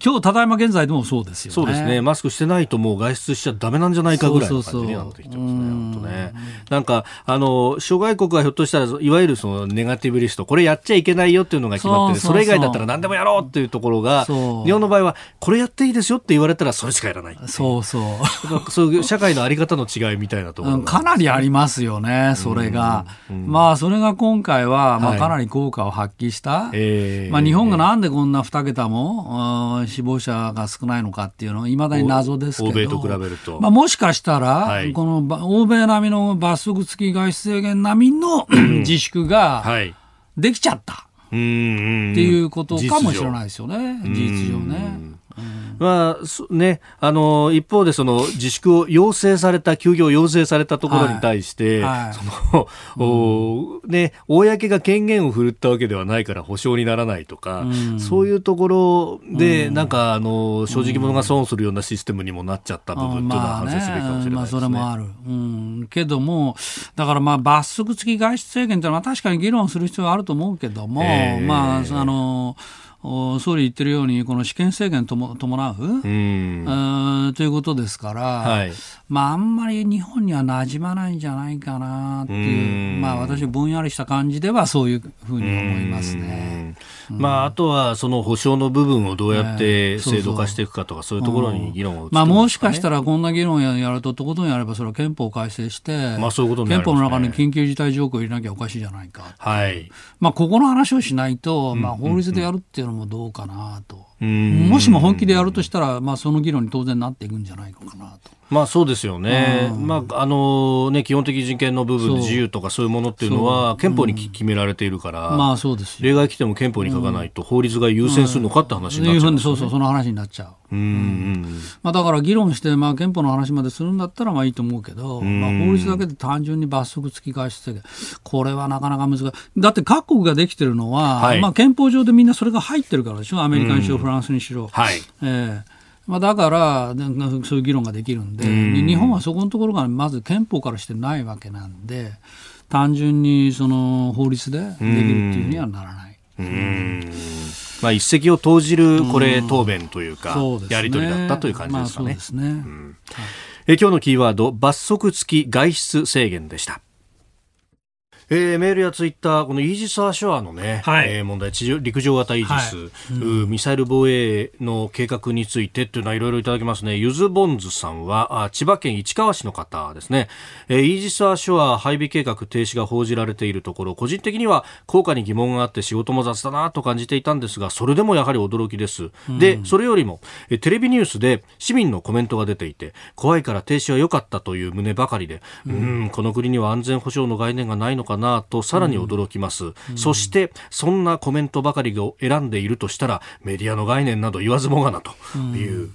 今日、ただいま現在でもそうですよね。そうですね。マスクしてないともう外出しちゃダメなんじゃないかぐらいの感じになってきてますね。本当ね。なんか、あの、諸外国はひょっとしたら、いわゆるそのネガティブリスト、これやっちゃいけないよっていうのが決まってそれ以外だったら何でもやろうっていうところが、日本の場合は、これやっていいですよって言われたら、それしかやらないそうそう。そういう社会のあり方の違いみたいなところ、うん、かなりありますよね、それが。まあ、それが今回は、まあ、かなり効果を発揮した。はい、まあ、日本がなんでこんな2桁も、死亡者が少ないのかっていうのは、いまだに謎ですけど。欧米と比べると。まあ、もしかしたら、はい、この欧米並みの罰則付き外出制限並みの 自粛ができちゃった。っていうことかもしれないですよね、事実上ね。まあね、あの一方でその自粛を要請された休業を要請されたところに対して、はい。はい、その、うん、ね公が権限を振るったわけではないから保証にならないとか、うん、そういうところで、うん、なんかあの正直者が損するようなシステムにもなっちゃった部分というのは反省すべきかもしれないですね。まあ、それもある、うん、けどもだからまあ罰則付き外出制限というのは確かに議論する必要はあると思うけども、えー、まああの総理言ってるように、この試験制限とも伴う、うん。ということですから、はい、まあ、あんまり日本にはなじまないんじゃないかなっていう、まあ、私、ぼんやりした感じではそういうふうに思いますね。まあ、あとは、その保障の部分をどうやって制度化していくかとか、そういうところに議論を、ね、まあ、もしかしたら、こんな議論やると、とことんやれば、それは憲法改正して、まあ、そういうこと、ね、憲法の中に緊急事態条項を入れなきゃおかしいじゃないか。はい。まあ、ここの話をしないと、まあ、法律でやるっていうのもどうかなと。もしも本気でやるとしたら、まあ、その議論に当然なっていくんじゃないのかなと。まあそうですよね、まああのね、基本的人権の部分で自由とかそういうものっていうのは、憲法に決められているから、まあそうです例外来ても憲法に書かないと、法律が優先するのかって話になっちゃう、ね、そうそう、その話になっちゃう。うん。まあ、だから議論して、まあ、憲法の話までするんだったらまあいいと思うけど、まあ、法律だけで単純に罰則突き返してこれはなかなか難しい。だって各国ができてるのは、はい、まあ、憲法上でみんなそれが入ってるからでしょ？アメリカにしろフランスにしろ。はいえーまあ、だからそういう議論ができるんで、ん日本はそこのところがまず憲法からしてないわけなんで単純にその法律でできるっていうにはならない。うんまあ、一石を投じるこれ答弁というか、うね、やり取りだったという感じですかね。まあ、そうですね、うんえ今日のキーワード罰則付き外出制限でした。えー、メールやツイッター、このイージス・アショアのね、はい、えー、問題、地上陸上型イージス、はいうん、ミサイル防衛の計画についてっていうのはいろいろいただきますね。ゆずボンズさんは、あ千葉県市川市の方ですね。えー、イージス・アショア配備計画停止が報じられているところ、個人的には効果に疑問があって仕事も雑だなと感じていたんですが、それでもやはり驚きです。うん、で、それよりも、えテレビニュースで市民のコメントが出ていて、怖いから停止は良かったという旨ばかりで、うん、ん、この国には安全保障の概念がないのかなとさらに驚きます、うん、そしてそんなコメントばかりを選んでいるとしたらメディアの概念など言わずもがなという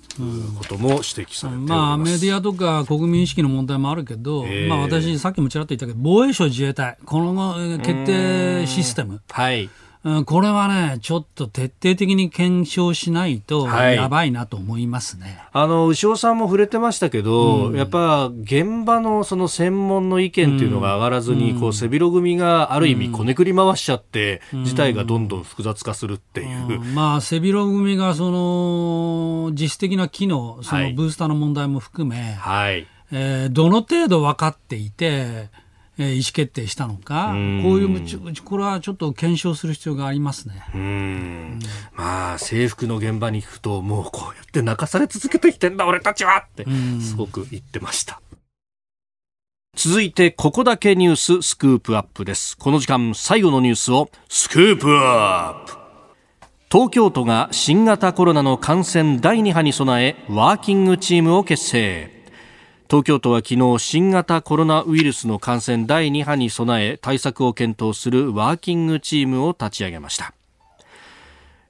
ことも指摘されてままあ、メディアとか国民意識の問題もあるけど、えー、まあ、私さっきもちらっと言ったけど防衛省自衛隊。この決定システム、はいうん、これはね、ちょっと徹底的に検証しないと、やばいなと思いますね。はい、あの、牛尾さんも触れてましたけど、うん、やっぱ、現場のその専門の意見っていうのが上がらずに、うん、こう、背広組がある意味こねくり回しちゃって、事態がどんどん複雑化するっていう。まあ、背広組がその、実質的な機能、そのブースターの問題も含め、はい。えー、どの程度分かっていて、えー、意思決定したのか、こういうこれはちょっと検証する必要がありますね。うん、まあ制服の現場に行くともうこうやって泣かされ続けてきてんだ俺たちはってすごく言ってました。続いてここだけニューススクープアップです。この時間最後のニュースをスクープアップ。東京都が新型コロナの感染第2波に備えワーキングチームを結成。東京都は昨日新型コロナウイルスの感染第2波に備え対策を検討するワーキングチームを立ち上げました。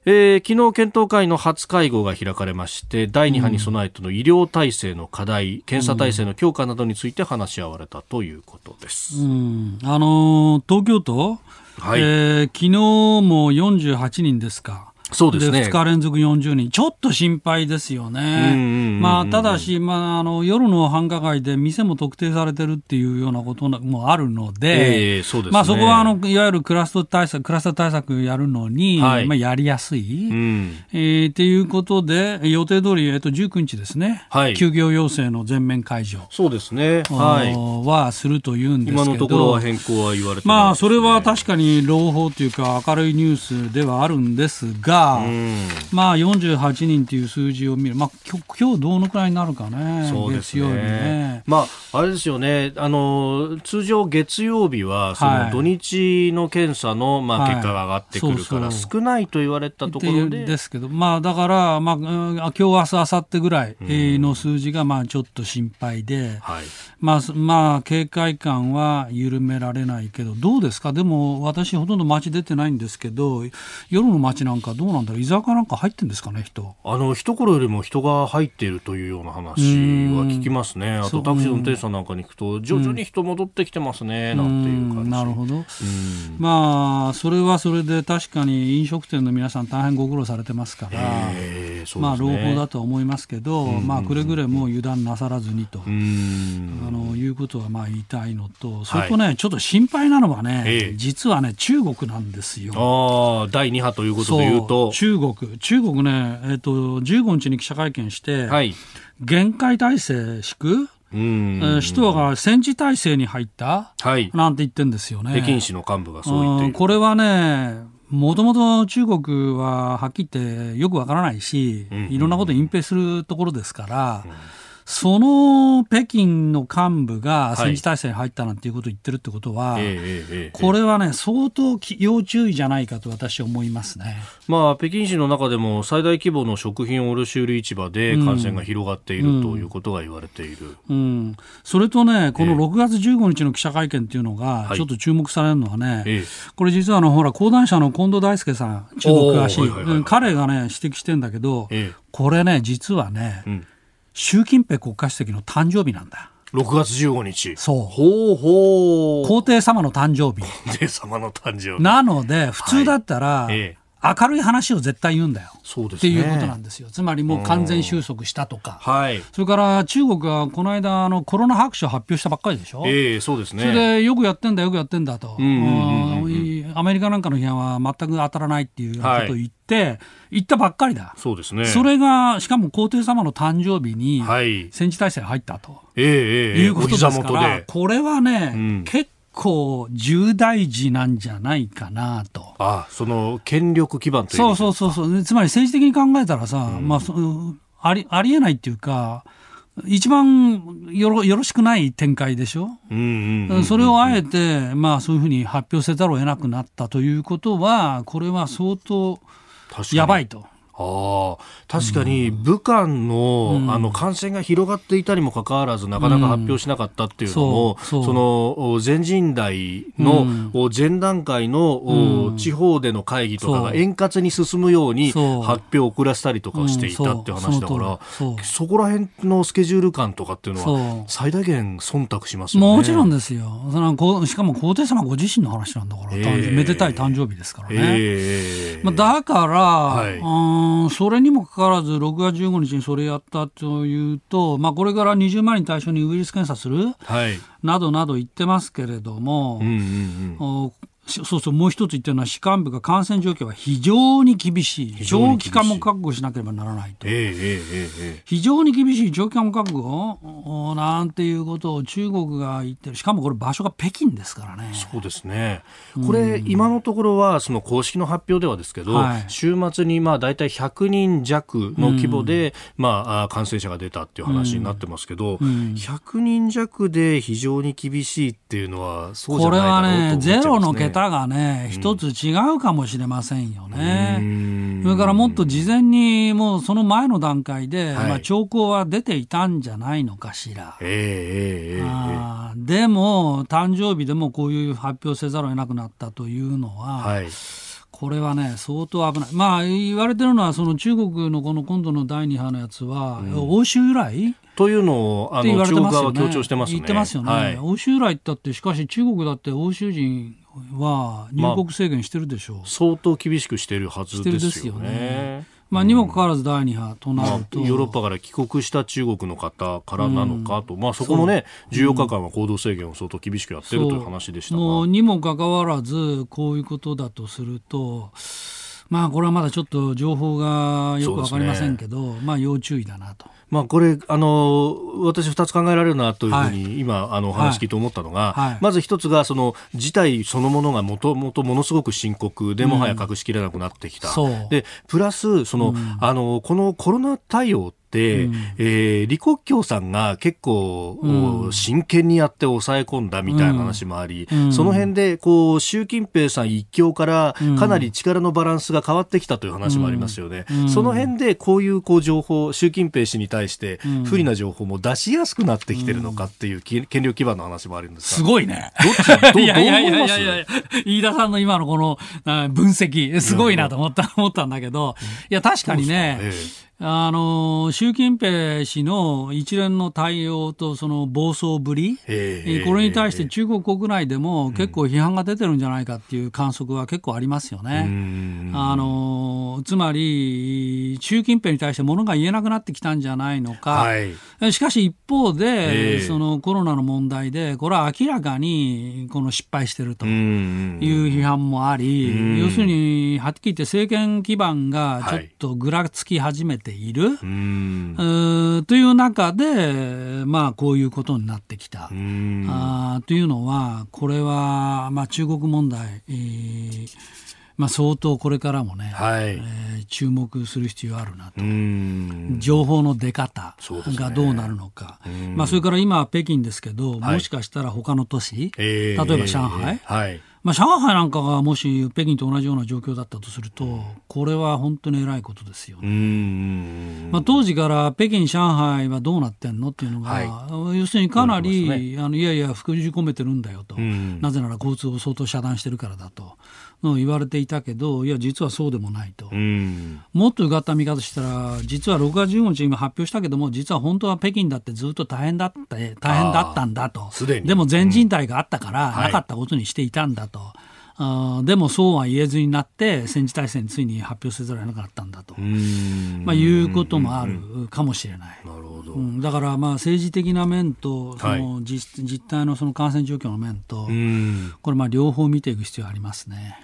えー、昨日検討会の初会合が開かれまして第2波に備えての医療体制の課題、うん、検査体制の強化などについて話し合われたということです、うん、あの東京都、はい。えー、昨日も48人ですかそうですね。2日連続40人。ちょっと心配ですよね。まあ、ただし、まあ、あの、夜の繁華街で店も特定されてるっていうようなこともあるので、えー、そうですね。まあ、そこは、あの、いわゆるクラスター対策、クラスター対策やるのに、はい、まあ、やりやすい。うん、えー、っていうことで、予定通り、えっと、19日ですね。はい。休業要請の全面解除。そうですね。はい。はするというんですけど。今のところは変更は言われて、ね、まあ、それは確かに朗報というか明るいニュースではあるんですが、うん。まあ48人という数字を見る、まあ今日どのくらいになるかね、そうですね。ね。まあ、あれですよね。あの、通常、月曜日はその土日の検査の、まあ、結果が上がってくるから、少ないと言われたところで。ですけど、まあ、だから、まあ、今日明日明後日ぐらいの数字が、まあ、ちょっと心配で、はい。まあ、まあ、警戒感は緩められないけど、どうですか、でも私、ほとんど街出てないんですけど、夜の街なんかどうなんだろう、居酒屋なんか入ってんですかね、人。あの、一頃よりも人が入っているというような話は聞きますね。あとタクシーの運転手さんなんかに行くと、徐々に人戻ってきてますね、なんていう感じ。なるほど。まあ、それはそれで確かに飲食店の皆さん大変ご苦労されてますから、まあ、朗報だと思いますけど、まあ、くれぐれも油断なさらずにと、あのいうことはまあ言いたいのと、それとね、はい、ちょっと心配なのはね、ええ、実はね、中国なんですよ。あ第2波ということでいうと。中国、中国ね、えっ、ー、と、15日に記者会見して、はい、限界体制敷く？うん、えー、首都が戦時体制に入った、はい、なんて言ってんですよね。北京市の幹部がそう言って。これはね、もともと中国ははっきり言ってよくわからないし、いろんなことを隠蔽するところですから、うんその北京の幹部が戦時体制に入ったなんていうことを言ってるってことは、はい、これはね、相当要注意じゃないかと私は思いますね。まあ、北京市の中でも最大規模の食品卸売市場で感染が広がっている、うん、ということが言われている、うん、それとね、この6月15日の記者会見っていうのが、ちょっと注目されるのはね、はい、これ実はあの、ほら、講談社の近藤大輔さん、中国詳しい、はいはいはい、彼がね、指摘してんだけど、これね、実はね、うん習近平国家主席の誕生日なんだ。6月15日。そう。ほうほう。皇帝様の誕生日。皇帝様の誕生日。なので、普通だったら、はいええ明るい話を絶対言うんだよ。そうです、ね、っていうことなんですよ。つまりもう完全収束したとか。はい。それから中国はこの間あのコロナ白書発表したばっかりでしょ。ええー、そうですね。それでよくやってんだよくやってんだと。アメリカなんかの批判は全く当たらないっていうことを言って、はい、言ったばっかりだ。そうですね。それがしかも皇帝様の誕生日に戦時体制入ったと。ええええ。いうことですから、これはね、うん、結構重大事なんじゃないかなと。あその権力基盤というそうそうそうそう。つまり政治的に考えたらさ、うん、まあそあり、ありえないっていうか、一番よろよろしくない展開でしょ、うそれをあえて、まあ、そういうふうに発表せざるを得なくなったということは、これは相当やばいと。あ確かに武漢の,、あの感染が広がっていたにもかかわらずなかなか発表しなかったっていうのも、その全人代の前段階の地方での会議とかが円滑に進むように発表を遅らせたりとかしていたっていう話だからそこら辺のスケジュール感とかっていうのは最大限忖度しますよね。もちろんですよ。そのしかも皇帝様ご自身の話なんだから、えー、めでたい誕生日ですからね、えー、まあ、だから、はいそれにもかかわらず、6月15日にそれやったというと、まあ、これから20万人対象にウイルス検査する、はい、などなど言ってますけれども、うんうんうん、そうそう、もう一つ言ってるのは、士官部が感染状況は非常に厳しい。長期間も覚悟しなければならないと。えーえーえー、非常に厳しい長期間も覚悟なんていうことを中国が言ってる。しかもこれ場所が北京ですからね。そうですね。これ、今のところは、その公式の発表ではですけど、はい、週末にまあ大体100人弱の規模で、まあ感染者が出たっていう話になってますけど、うんうん、100人弱で非常に厳しいっていうのは、そうじゃないだろうと思っちゃいますね。方がね、一つ違うかもしれませんよね。それからもっと事前に、もうその前の段階で、はい、まあ、兆候は出ていたんじゃないのかしら。えー、えー、えー、でも、誕生日でもこういう発表せざるを得なくなったというのは、はいこれはね、相当危ない。まあ、言われてるのは、その中国のこの今度の第2波のやつは、うん、欧州由来？というのを、あの、中国側は強調してますね。言ってますよね。はい、欧州由来ってって、しかし中国だって欧州人は入国制限してるでしょう、まあ、相当厳しくしてるはずですよね。まあ、にもかかわらず第2波となると、まあ、ヨーロッパから帰国した中国の方からなのかと、うん、まあ、そこのね、14日間は行動制限を相当厳しくやってるという話でしたが。にもかかわらず、こういうことだとすると、まあ、これはまだちょっと情報がよく分かりませんけど、ね、まあ、要注意だなと。まあ、これ、あの、私二つ考えられるなというふうに、今、あの、話聞いて思ったのが、はい、まず一つが、その、事態そのものがもともとものすごく深刻で、もはや隠しきれなくなってきた。う。ん、で、プラス、その、うん、あの、このコロナ対応って、、うん、えー、李克強さんが結構、うん、真剣にやって抑え込んだみたいな話もあり、うん、その辺でこう習近平さん一強からかなり力のバランスが変わってきたという話もありますよね。その辺でこういうこう情報、習近平氏に対して不利な情報も出しやすくなってきてるのかっていう権力基盤の話もあるんですすごいね。どっちどいやいやいやいやいや飯田さんの今のこの分析、すごいなと思った、思ったんだけど、いや確かにね、あの、習習近平氏の一連の対応とその暴走ぶり、えこれに対して中国国内でも結構批判が出てるんじゃないかっていう観測は結構ありますよね。あのつまり、習近平に対してものが言えなくなってきたんじゃないのか、はい、しかし一方で、そのコロナの問題で、これは明らかにこの失敗してるという批判もあり、要するに、はっきり言って政権基盤がちょっとぐらつき始めている、はい、という中で、まあ、こういうことになってきた。あというのは、これは、まあ、中国問題、えーまあ、相当これからもね、はい、えー、注目する必要あるなと、情報の出方がどうなるのか、ね、まあ、それから今、北京ですけど、もしかしたら他の都市、例えば上海、はいまあ、上海なんかがもし北京と同じような状況だったとすると、これは本当に偉いことですよね。まあ、当時から北京、上海はどうなってんのっていうのが、はい、要するにかなり、ね、あのいやいや、含じ込めてるんだよと、なぜなら交通を相当遮断してるからだと。言われていたけど、いや、実はそうでもないと、もっとうがった見方したら、実は6月15日、今発表したけども、実は本当は北京だってずっと大変だった大変だったんだと、でも全人代があったから、なかったことにしていたんだと。はいあでもそうは言えずになって戦時体制についに発表せざるを得なかったんだと、まあ、いうこともあるかもしれない。なるほど、うん、だからまあ政治的な面とその実,、実態のその感染状況の面とこれまあ両方見ていく必要ありますね。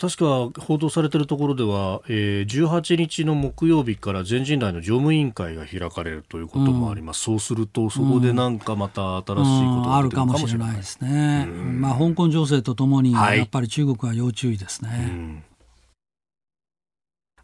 確か報道されているところでは、えー、18日の木曜日から全人代の常務委員会が開かれるということもあります、うん、そうすると、そこでなんかまた新しいことが、あるかもしれないですね、まあ、香港情勢とともに、やっぱり中国は要注意ですね。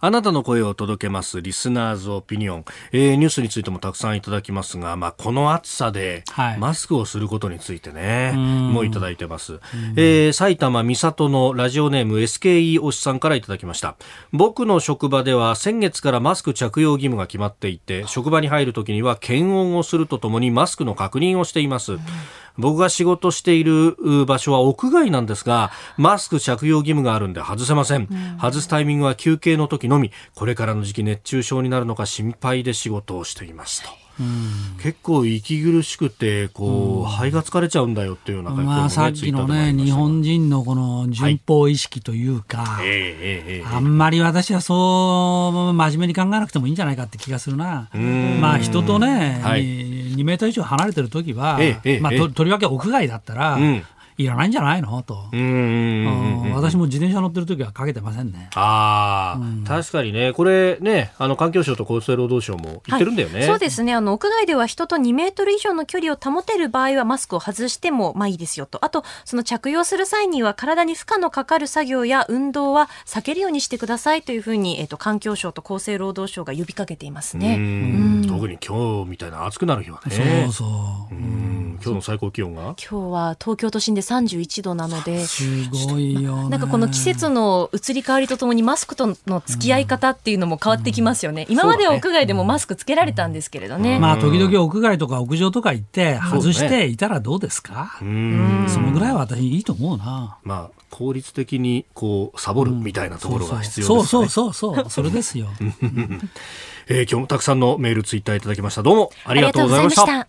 あなたの声を届けますリスナーズオピニオン、えー、ニュースについてもたくさんいただきますが、まあ、この暑さでマスクをすることについてね、はい、もういただいてます、えー、埼玉三郷のラジオネーム SKE 推しさんからいただきました。僕の職場では先月からマスク着用義務が決まっていて職場に入るときには検温をするとともにマスクの確認をしています、僕が仕事している場所は屋外なんですが、マスク着用義務があるんで外せません。外すタイミングは休憩の時のみ、これからの時期熱中症になるのか心配で仕事をしていますと。結構息苦しくてこう、肺が疲れちゃうんだよっていうような、まあ、さっきのね日本人のこの順法意識というか、はい、あんまり私はそう真面目に考えなくてもいいんじゃないかって気がするな。まあ人とね、はい、2メートル以上離れてる時は、まあととりわけ屋外だったら、うんいらないんじゃないの？と。私も自転車乗ってる時はかけてませんね。ああ、うん、確かにね、これね、あの環境省と厚生労働省も言ってるんだよね。はい、そうですね。あの屋外では人と2メートル以上の距離を保てる場合はマスクを外してもまあいいですよと。あと、その着用する際には体に負荷のかかる作業や運動は避けるようにしてくださいというふうに、えっ、と環境省と厚生労働省が呼びかけていますね。特に今日みたいな暑くなる日はね。そうそう。今日の最高気温が？今日は東京都心で31度なので、すごいよなんかこの季節の移り変わりとともにマスクとの付き合い方っていうのも変わってきますよね。うん、今までは屋外でもマスクつけられたんですけれどね。まあ時々屋外とか屋上とか行って外していたらどうですか？そのぐらいは私いいと思うな。まあ効率的にこうサボるみたいなところが必要ですね。そうそうそうそうそれですよ。えー、今日もたくさんのメールツイッターいただきました。どうもありがとうございました。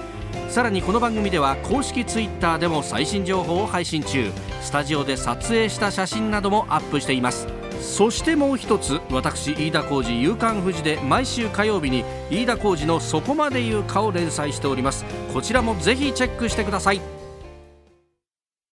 さらにこの番組では公式 Twitter でも最新情報を配信中。スタジオで撮影した写真などもアップしています。そしてもう一つ私飯田浩司夕刊フジで毎週火曜日に飯田浩司の「そこまで言うか」を連載しております。こちらもぜひチェックしてください。